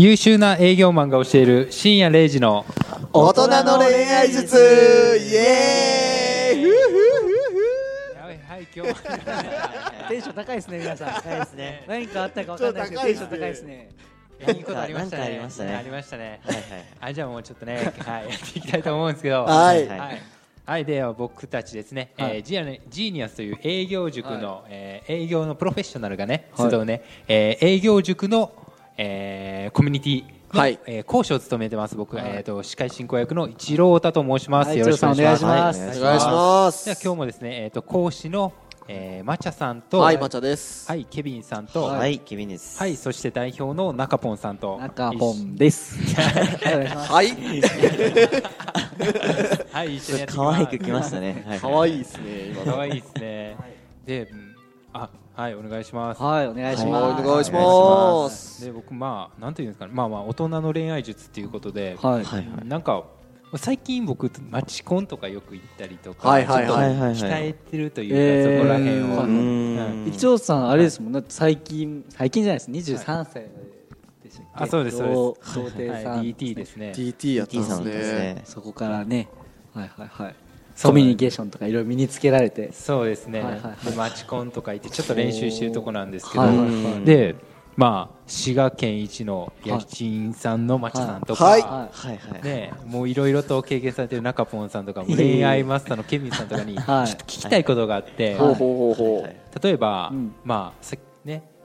優秀な営業マンが教える深夜0時の大人の恋愛術。イエーイ。ふうふうふはいはい今日は。テンション高いですね皆さん。高いですね。何かあったかわかんないですけどテンション高いですね。いいことありましたね。ありましたね。ありましたね。はいはい。はいじゃあもうちょっとねはいやっていきたいと思うんですけど。はい。はい。はい、では僕たちですね、はい。えージアネジーニアスという営業塾の、えー営業のプロフェッショナルがね、はい。集うね、えー営業塾の、えーコミュニティの、はい。えー講師を務めてます僕、はい。えー、と司会進行役の一郎太と申します、はいよろしくお願いします。一郎さんお願いします。お願いします。では今日もですね、えー、と講師の、えー、マチャさんとはい抹茶です。はいケビンさんとは、はい。ケビンです。い、そして代表の中ポンさんと。中本です。はい。はい。はい。一緒にやっていきます。可愛く来ましたね。はい。可愛いですね可愛いですね。で、うんあ、はい、お願いします。はいお願いしはいますお願いします。で、僕、まあ、なんていうんですかね、まあ、まあ、大人の恋愛術っていうことで。はい。はいなんか、最近僕、マチコンとかよく行ったりとか。はいはいちょっとはいはいはい鍛えてるというか、えーそこら辺を。一応さんあれですもんだって最近最近じゃないです。23歳でしたっけ？あそうですそうです。童貞はい、さん DT ですね。DT やったんですすね。そこからね。はいはいはいコミュニケーションとかいろいろ身につけられて。そうですね。はいはいはい。で、マチコンとか行って、ちょっと練習してるとこなんですけど。はいはいはい。で、まあ、滋賀県一の焼きちんさんのマチさんとか。はい。ははいはい。ね、もういろいろと経験されてる中ポンさんとかも。恋愛マスターのケビンさんとかにちょっとはい聞きたいことがあって、ほうほうほうほはいう。例えば、うん。まあさね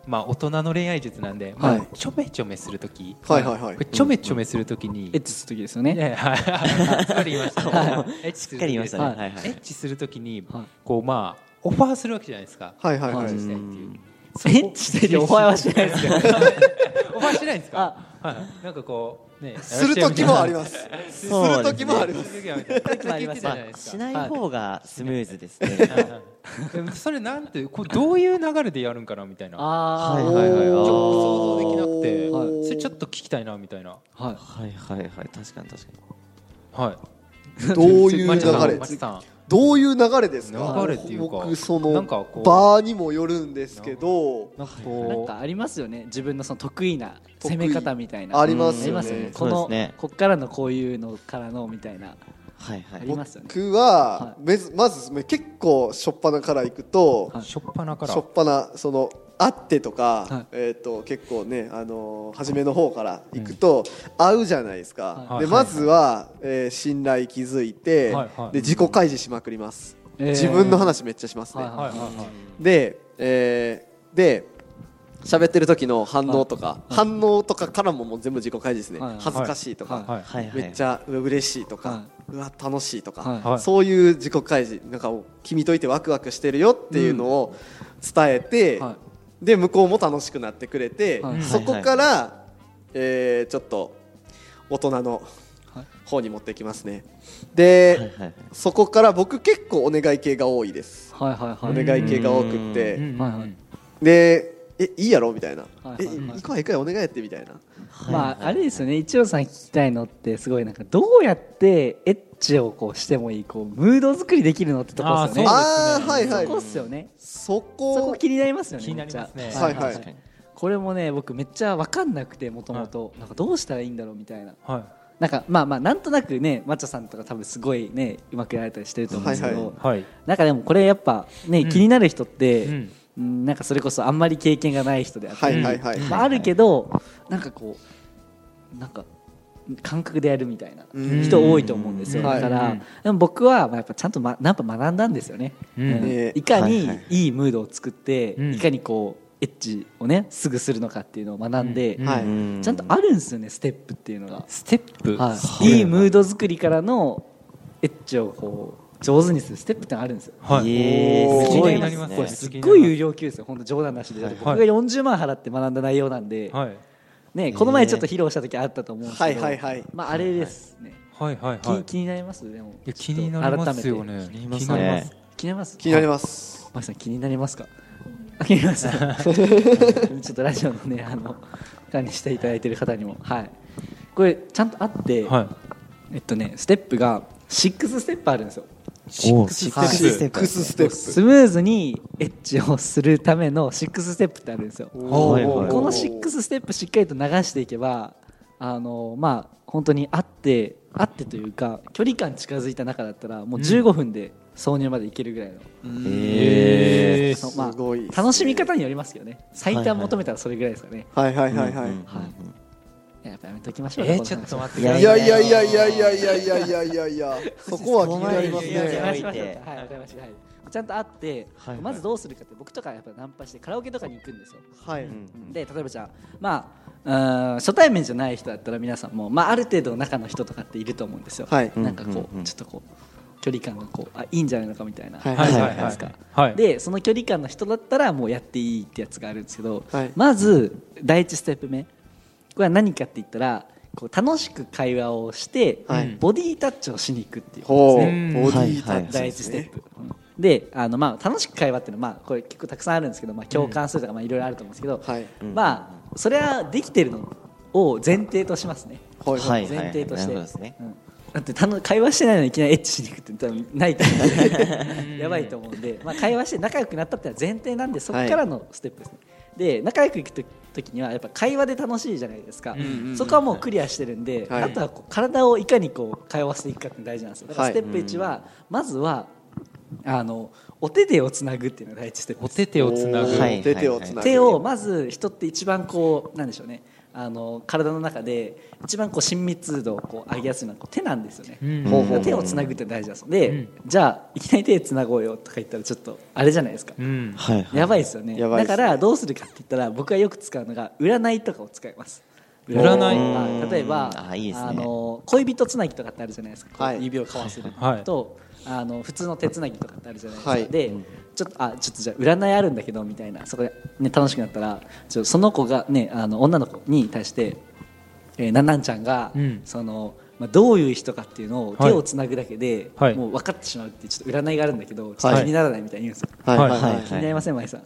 まあ、大人の恋愛術なんで、はい。まあ、ちょめちょめするとき、はいはいはい。ちょめちょめするときに、エッチする時ですよね。ねはい、すっかり言いました。ね、エッチする時しっかり言いました。ねはい。はい。はい。エッチするときに、はい。こうまあオファーするわけじゃないですか、はいはいはい。エッチしていう。エッチしてるお前はしないですよ。オファーしないんですか？はい、なんかこうね、する時もあります。するそうですね。時もありますしない方がスムーズですねそれなんてこうどういう流れでやるんかなみたいな。あはいはいはい。ちょっと想像できなくて、はい。それちょっと聞きたいなみたいな。あはいはいはいはい。確かに確かはい。どういう流れ？どういう流れですか？流れっていうか僕そのなんかこう。場にもよるんですけど。なんかありますよね。自分のその得意な攻め方みたいな。ありますよね。ね。このこっからのこういうのからのみたいなはいはい。ありますよね。僕ははめずまず結構初っ端から行くとはい。うしょっぱなから初っ端その会ってとか、はい。えー、と結構ね、あのー初めの方から行くと、会うじゃないですか、はい。はい。でまずは、えー信頼築いて、はい。はい。で自己開示しまくります、えー。自分の話めっちゃしますね、で、えーで喋ってる時の反応とか、反応とかからももう全部自己開示ですね、はい。恥ずかしいとか、めっちゃ嬉しいとか、はうわ楽しいとか、そういう自己開示なんか君といてワクワクしてるよっていうのを伝えて、はい。で向こうも楽しくなってくれて、はい。そこから、えーちょっと大人のはい。方に持ってきますね。で、はい。はい。そこから僕結構お願い系が多いです、はい。はい。おはい。願い系が多くって、でえいいやろ？みたいな、はいはいはい。え行こう行こうお願いやってみたいな。まああれですよね。一応さん聞きたいのってすごいなんかどうやってエッチをこうしてもいいこうムード作りできるのってとこですよね。あーはいはい。そこっすよね。そそここ気になりますよね気になりますね。はいはい。確かにこれもね僕めっちゃ分かんなくてもともと。なんかどうしたらいいんだろうみたいな。はい。なんかまあまあなんとなくねマッチョさんとか多分すごいねうまくやられたりしてると思うんですけど、はいはい。なんかでもこれやっぱね、うん。気になる人って、うんうんなんかそれこそあんまり経験がない人であったり、はいはいはい、まあ、あるけどなんかこうなんか感覚でやるみたいなうん。人多いと思うんですよ、はい。だから、うん。でも僕はまあやっぱちゃんと、ま、なんか学んだんですよね、うん。いかにはいはい。ムードを作って、うん。いかにこうエッチをねすぐするのかっていうのを学んで、うん。はい。うんちゃんとあるんですよねステップっていうのが、ステップ。はい、いいムード作りからのエッチをこう上手にするステップってあるんですよ。はい。すごい気になりますっごい有料級ですよ。本当冗談なしで、はい。僕が40万払って学んだ内容なんで、はい。ね、この前ちょっと披露した時あったと思うんですけど、はいはいはい。まあ、あれですね、はいはい気はい気になります？でもいや気になりますよね。気になりますね。気になります。気になります。マキさん気になりますか？あ気になります。ちょっとラジオのねあの管理していただいてる方にも。はい。これちゃんとあって、はい。えっとねステップが6ステップあるんですよおシッはい。シックスステップ。クスステップ。スムーズにエッチをするための6ステップってあるんですよ。この6ステップしっかりと流していけばあのまあ本当に会って会ってというか距離感近づいた中だったらもう15分で挿入までいけるぐらいの、ええそうまあ楽しみ方によりますけどね。最短求めたらそれぐらいですかね、はいはいはいはい、はいいややっぱやめときましょうえー、ちょっと待ってい。やいやいやいやいやいや。いやいやいやいやいやそこは気になりますいやいやいやねはいわかりましたはいちゃんと会って、はいはいまずどうするかって僕とかやっぱナンパしてカラオケとかに行くんですよはい、で例えばじゃあまあ初対面じゃない人だったら皆さんも、まあ、ある程度中の人とかっていると思うんですよ、はいなんかこう、うんうんうんちょっとこう距離感がこうあいいんじゃないのかみたいな、はいはいはいあるじゃないですかはいでその距離感の人だったらもうやっていいってやつがあるんですけど、はいまず第一ステップ目は何かって言ったらこう楽しく会話をして、はい。ボディタッチをしに行くっていうほう。ボデうんィータッチ。第一ステップ、であの、まあ、楽しく会話っていうのは、まあ、これ結構たくさんあるんですけど、まあ、共感するとか、まあ、いろいろあると思うんですけど、はい。うん。まあそれはできてるのを前提としますね。はい。はい。前提として、ね。うん。だってたの会話してないのにいきなりエッチしに行くって多分ないと。思 うやばいと思うんで、まあ、会話して仲良くなったってのは前提なんでそこからのステップですね、で仲良くいくと時にはやっぱ会話で楽しいじゃないですか、そこはもうクリアしてるんで、はい。あとはこう体をいかにこう通わせていくかって大事なんですよ。だからはいステップ1は、まずはあのお手手をつなぐっていうのが第一ステップです。お手手をつなぐ、おーはい手手をつなぐ手をまず人って一番こうなんでしょうねあの体の中で一番こう親密度をこう上げやすいのはこう手なんですよね、うん。手をつなぐって大事なんですで、うん。じゃあいきなり手つなごうよとか言ったらちょっとあれじゃないですか、うん。はいはい。やばいですよね。やばいですね。だからどうするかって言ったら僕がよく使うのが占いとかを使います。占い？はい例えばあね。の恋人つなぎとかってあるじゃないですか、指を交わせるはい。と、あの普通の手つなぎとかってあるじゃないですか、はい。でちょっとあちょっとじゃあ占いあるんだけどみたいな。そこで、ね、楽しくなったらちょその子が、ね、あの女の子に対して、えー、なんなんちゃんが、うん。そのまあ、どういう人かっていうのをはい。手をつなぐだけで、はい。もう分かってしまうってちょっと占いがあるんだけどちょっと気にならないみたいに言うんですよ、はい。はい。ははい。い。気になりません、舞さん。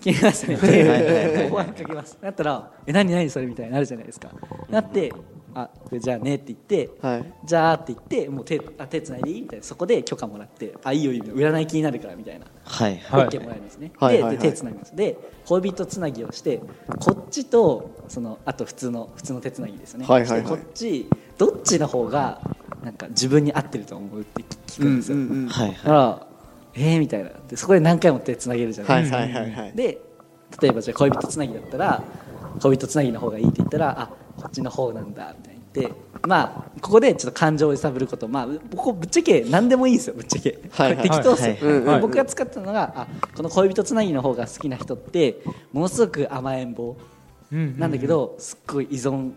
気になりますね。はい。はい。はい。かけます。なったら、え、何何それみたい。になるじゃない。ですか。なって、あ、じゃあねって言って、はい。じゃあって言って、もう手、あ、手つないでいいみたいな、そこで許可もらって、あ、いいよいいよ、占い気になるからみたいな。はい。はい。OK もらえるんですね、はい。はい。はい。でで手つなぎます。で恋人つなぎをしてこっちとそのあと普通の普通の手つなぎですよね、はいはいはい。こっちどっちの方がなんか自分に合ってると思うって聞くんですよ、うんうんうん。はいだからえーみたいな。でそこで何回も手つなげるじゃなはいいですか、はいはいはいで例えばじゃあ恋人つなぎだったら恋人つなぎの方がいいって言ったらあこっちの方なんだみたいに言ってまあここでちょっと感情を揺さぶること。まあここぶっちゃけ何でもいいんですよぶっちゃけ、はい 適当っすよ、はいはいうんうん僕が使ったのがあこの恋人つなぎの方が好きな人ってものすごく甘えん坊うんなんだけどすっごい依存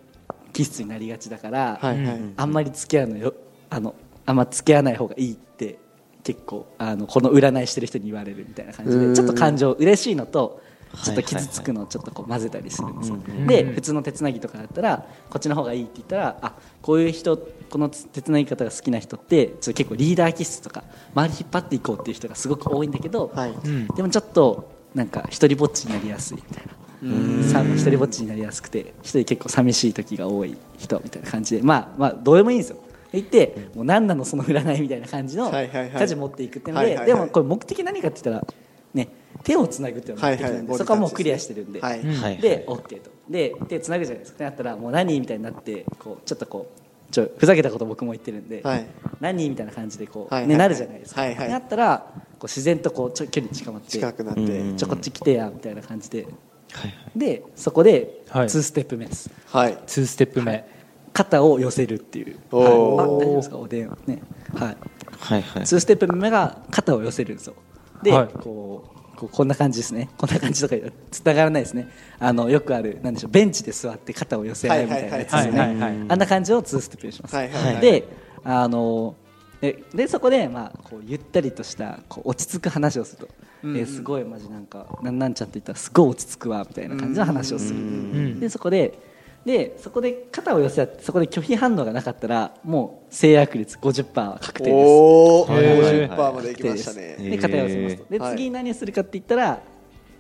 気質になりがちだから、はいはい。あんまり付き合うのよ。あのあんま付き合わない方がいいって結構あのこの占いしてる人に言われるみたいな感じうん。でちょっと感情嬉しいのとはいちょっと傷つくのをちょっとこう混ぜたりするんですよ、んで普通の手つなぎとかだったらこっちの方がいいって言ったらあこういう人この手つなぎ方が好きな人ってちょっと結構リーダー気質とか周り引っ張っていこうっていう人がすごく多いんだけど、はい。うん。でもちょっとなんか一人ぼっちになりやすいみたいな。さ一人ぼっちになりやすくて一人結構寂しい時が多い人みたいな感じでまあまあどうでもいいんですよ。言ってもう何なのその占いみたいな感じのはいはいはい。舵持っていくっていうのではいはいはい。でもこれ目的何かって言ったらね手をつなぐっていうのが目的なんはいはいでそこはもうクリアしてるんで。はい。で OK と。で手つなぐじゃないですか。ってなったらもう何みたいになってこうちょっとこうちょふざけたこと僕も言ってるんで、はい。何みたいな感じでこう、はいはい。ね、なるじゃないですか、はいはい。なったらこう自然とこうちょ距離近まって近くなって。うん。ちょこっち来てやみたいな感じで。はいでそこではい。2ステップ目です、はい。2ステップ目。肩を寄せるっていう、はい、あ大丈夫ですか？おでんね。はい。はいはい。2ステップ目が肩を寄せるんですよ。で、はい。こうこうこんな感じですね。こんな感じとかつながらないですね。あのよくあるなんでしょうベンチで座って肩を寄せ合うみたいなやつですよね、あんな感じを2ステップにします、はいはいはい。であのえでそこで、まあ、こうゆったりとしたこう落ち着く話をすると、うんえーすごいマジなんかなんなんちゃんって言ったらすごい落ち着くわみたいな感じの話をする、ん。でそこででそこで肩を寄せ合ってそこで拒否反応がなかったらもう制約率50%は確定です。おおへー50%まで行きました確定ねで肩を寄せますと。ではい。次何をするかって言ったら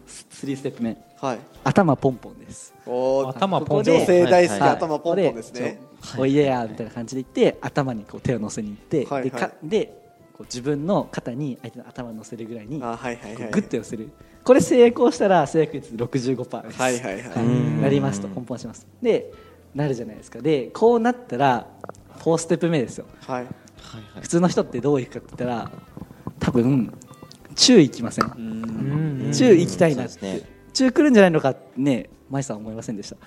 3ステップ目。はい。頭ポンポンです。おー。頭ポンポン。女性大好きはい。頭ポンポンですね。ここでおいでやみたいな感じで言って頭にこう手を乗せに行って、はい。はい。でかでこう自分の肩に相手の頭を乗せるぐらいにグッと寄せる。これ成功したら成約率65%です、はいはいはい。なりますと根本します。でなるじゃないですか。でこうなったら4ステップ目ですよ。はい。普通の人ってどういくかって言ったら多分中行きません。うん。中行きたいなって、ね。中来るんじゃないのかってね舞さん思いませんでした？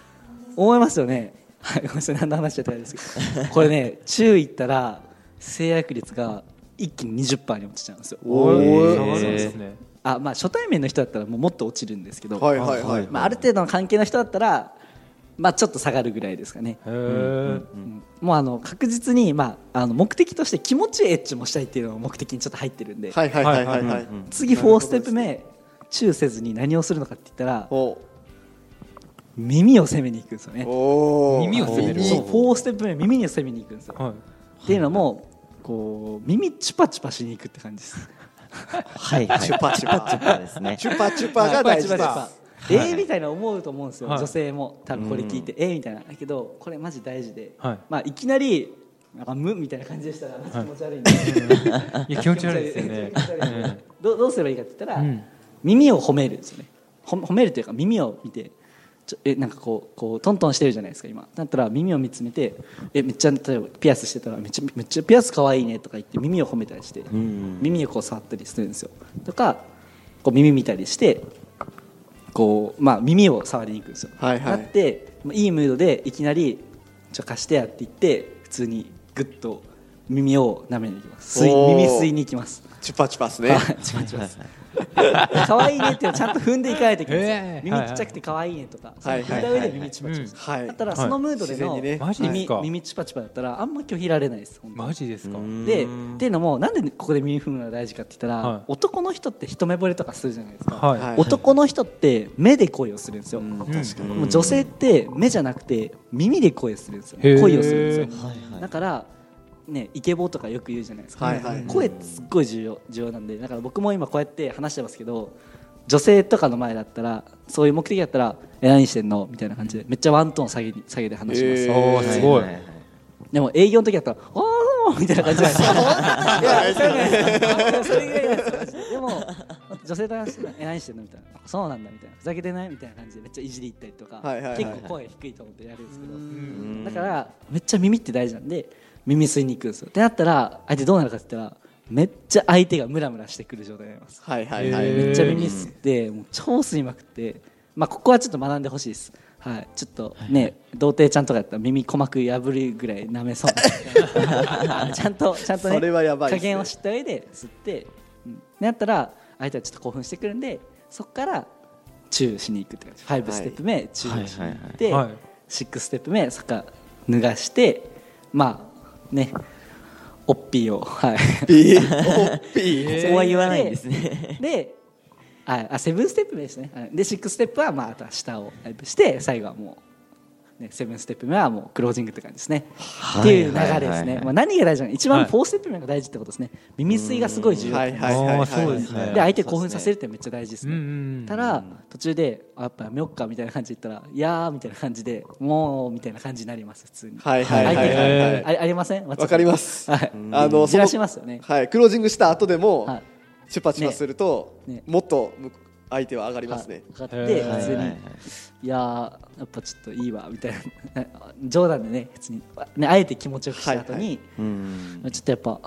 思いますよね。はい。ごめんなさい。何の話だったかですけど。これね中行ったら制約率が一気に20%に落ちちゃうんですよ。お下ーあまあ初対面の人だったらもうもっと落ちるんですけど、はいはいはい。まあ、ある程度の関係の人だったらまあちょっと下がるぐらいですかね。もうあの確実に、まあ、あの目的として気持ちいいエッチもしたいっていうのが目的にちょっと入ってるんで、はいはいはいはいはい。うん。次4ステップ目チューせずに何をするのかって言ったらお。耳を攻めに行くんですよね。耳を攻める。そう。4ステップ目耳に攻めに行くんですよ、はい。っていうのもこう耳チュパチュパしに行くって感じです。はいはい。チュパチュパチュパですね。チュパチュパが大事チュパチュパ。だえーみたいな思うと思うんですよ、はい。女性も多分これ聞いて、えーみたいな。だけどこれマジ大事で、はい。まあ、いきなりなんか無みたいな感じでしたら気持ち悪いん。で、いや気持ち悪いですよね。どうどうすればいいかって言ったら、うん。耳を褒めるんですよね。ほ褒めるというか耳を見てえなんかこうこうトントンしてるじゃないですか今。だったら耳を見つめてえめっちゃ例えばピアスしてたらめっちゃめっちゃピアス可愛いねとか言って耳を褒めたりして、ん。耳をこう触ったりするんですよ。とかこう耳見たりしてこう、まあ、耳を触りに行くんですよ、はいはい。なってまあいいムードでいきなり「ちょ貸してや」って言って普通にグッと耳を舐めに行きます。耳吸いに行きますチュパチュパっすね。はいチュパチュパす 可愛いねっていうのをちゃんと踏んでいかないといけないんです耳ちっちゃくて可愛いねとか、はい踏んだ上で耳チュパチュパする、はい。だったらそのムードでの耳か。耳チュパチュパだったらあんま拒否られないですマジですか。でっていうのもなんでここで耳踏むのが大事かって言ったら、はい。男の人って一目惚れとかするじゃないですか、はい。はい。男の人って目で恋をするんですよ、うん。確かに。もう女性って目じゃなくて耳で恋をするんですよ。恋をするんですよ、はいはい。だからねイケボとかよく言うじゃないですか、はいはい。声ってすっごい重要重要なんでだから僕も今こうやって話してますけど女性とかの前だったらそういう目的だったら「え何してんの?」みたいな感じでめっちゃワントーン下げに下げで話します、へーすごいはははでも営業の時だったら「おー!」みたいな感じです。かいや それぐらいでででも女性と話して「え何してんの?」みたいなあ「そうなんだ」みたいな「ふざけてない?」みたいな感じでめっちゃいじり行ったりとか、はいはいはい結構声低いと思ってやるんですけど。ん。だからめっちゃ耳って大事なんで耳吸いに行くんですよ。ってなったら相手どうなるかって言ったらめっちゃ相手がムラムラしてくる状態になります。はいはいはい。めっちゃ耳吸ってもう超吸いまくってまあここはちょっと学んでほしいです。はい。ちょっとね童貞ちゃんとかやったら耳鼓膜破るぐらい舐めそう。な ちゃんとちゃんとねそれはやばいっすね。加減を知った上で吸ってうん。なったら相手はちょっと興奮してくるんでそこからチューしに行くって感じ。5ステップ目チューしに行ってはい。6ステップ目そっから脱がしてまあねおっぴーをはい。ピーおピー。そこは言わないんですね。ではい。あセブンステップ目ですね。はい。でシックステップはまああとは下をライブして最後はもう、ね、セブンステップ目はもうクロージングって感じですね、っていう流れですはいはいはいはい、ねまあ、何が大事なの？一番はい。フォーステップ目が大事ってことですね。耳吸いがすごい重要はいはいはいそうですね。で相手興奮させるってめっちゃ大事ですね、うんうんただ途中であやっぱやめよっかみたいな感じで言ったらいやーみたいな感じでもうみたいな感じになります普通に。はいはいはいはい。はいありありません？わわかります。はい。あのじらしますよね。はいクロージングした後でもはい。チュパチュパするとねね。もっと向こう相手は上がりますね。はい、かかって普通に、いはい。はいはいやーやっぱちょっといいわみたいな。冗談でね普通に、ね、あえて気持ちよくした後に、はいうん。ちょっとやっぱ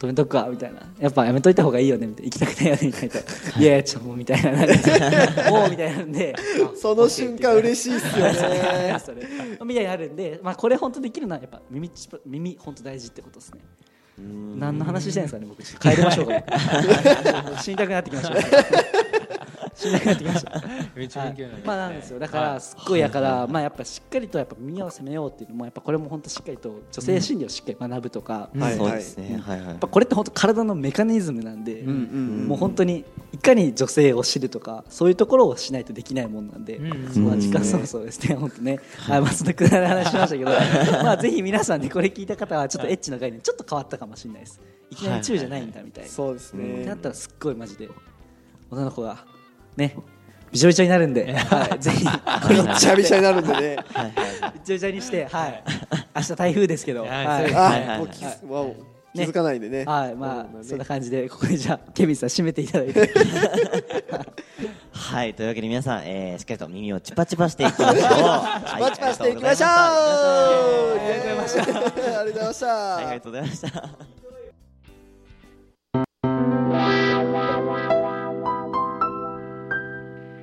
止めとくわみたいな。やっぱやめといた方がいいよねみたいな。行きたくないよねみたいな。い。やいやちょっともうみたいな。なんか もうみたいなんで。その瞬間嬉しいっすよね。それ。みたいになるんで、まあ、これ本当できるのはやっぱ耳ち耳本当大事ってことですね。何の話してんですかね僕。帰りましょうか死にたくなってきました死にたくなってきましためっちゃ勉強になりますねまあなんですよ。だからすっごいやからまあやっぱしっかりとやっぱ耳を攻めようっていうのもやっぱこれも本当しっかりと女性心理をしっかり学ぶとか、やはい。はい。そうですね。はいはい。っぱこれって本当体のメカニズムなんで、うんうんもう本当にいかに女性を知るとかそういうところをしないとできないもんなんで、うん。そこは時間そうそうですね本当ね、はい、まあそんなくだらない話しましたけど まあぜひ皆さんねこれ聞いた方はちょっとエッチの概念ちょっと変わったかもしれないです。いきなり中じゃないんだみたいな、そうですってねなったらすっごいマジで女の子がね。びちょびちょになるんで、はい、ぜひ。これをびちゃびちゃになるんでね。びちょびちょにして、はい、明日台風ですけど、はい。はい。あはいはい。もう気づわお。気づかないでね。はい、まあ、そんな感じで、ここでじゃあ、ケビンさん締めていただいて。はい。というわけで皆さん、えー、しっかりと耳をチュパチュパしていきましょう。パチパチしていきましょう。はいありがとうございました。イエーイ。ありがとうございました。はい。ありがとうございました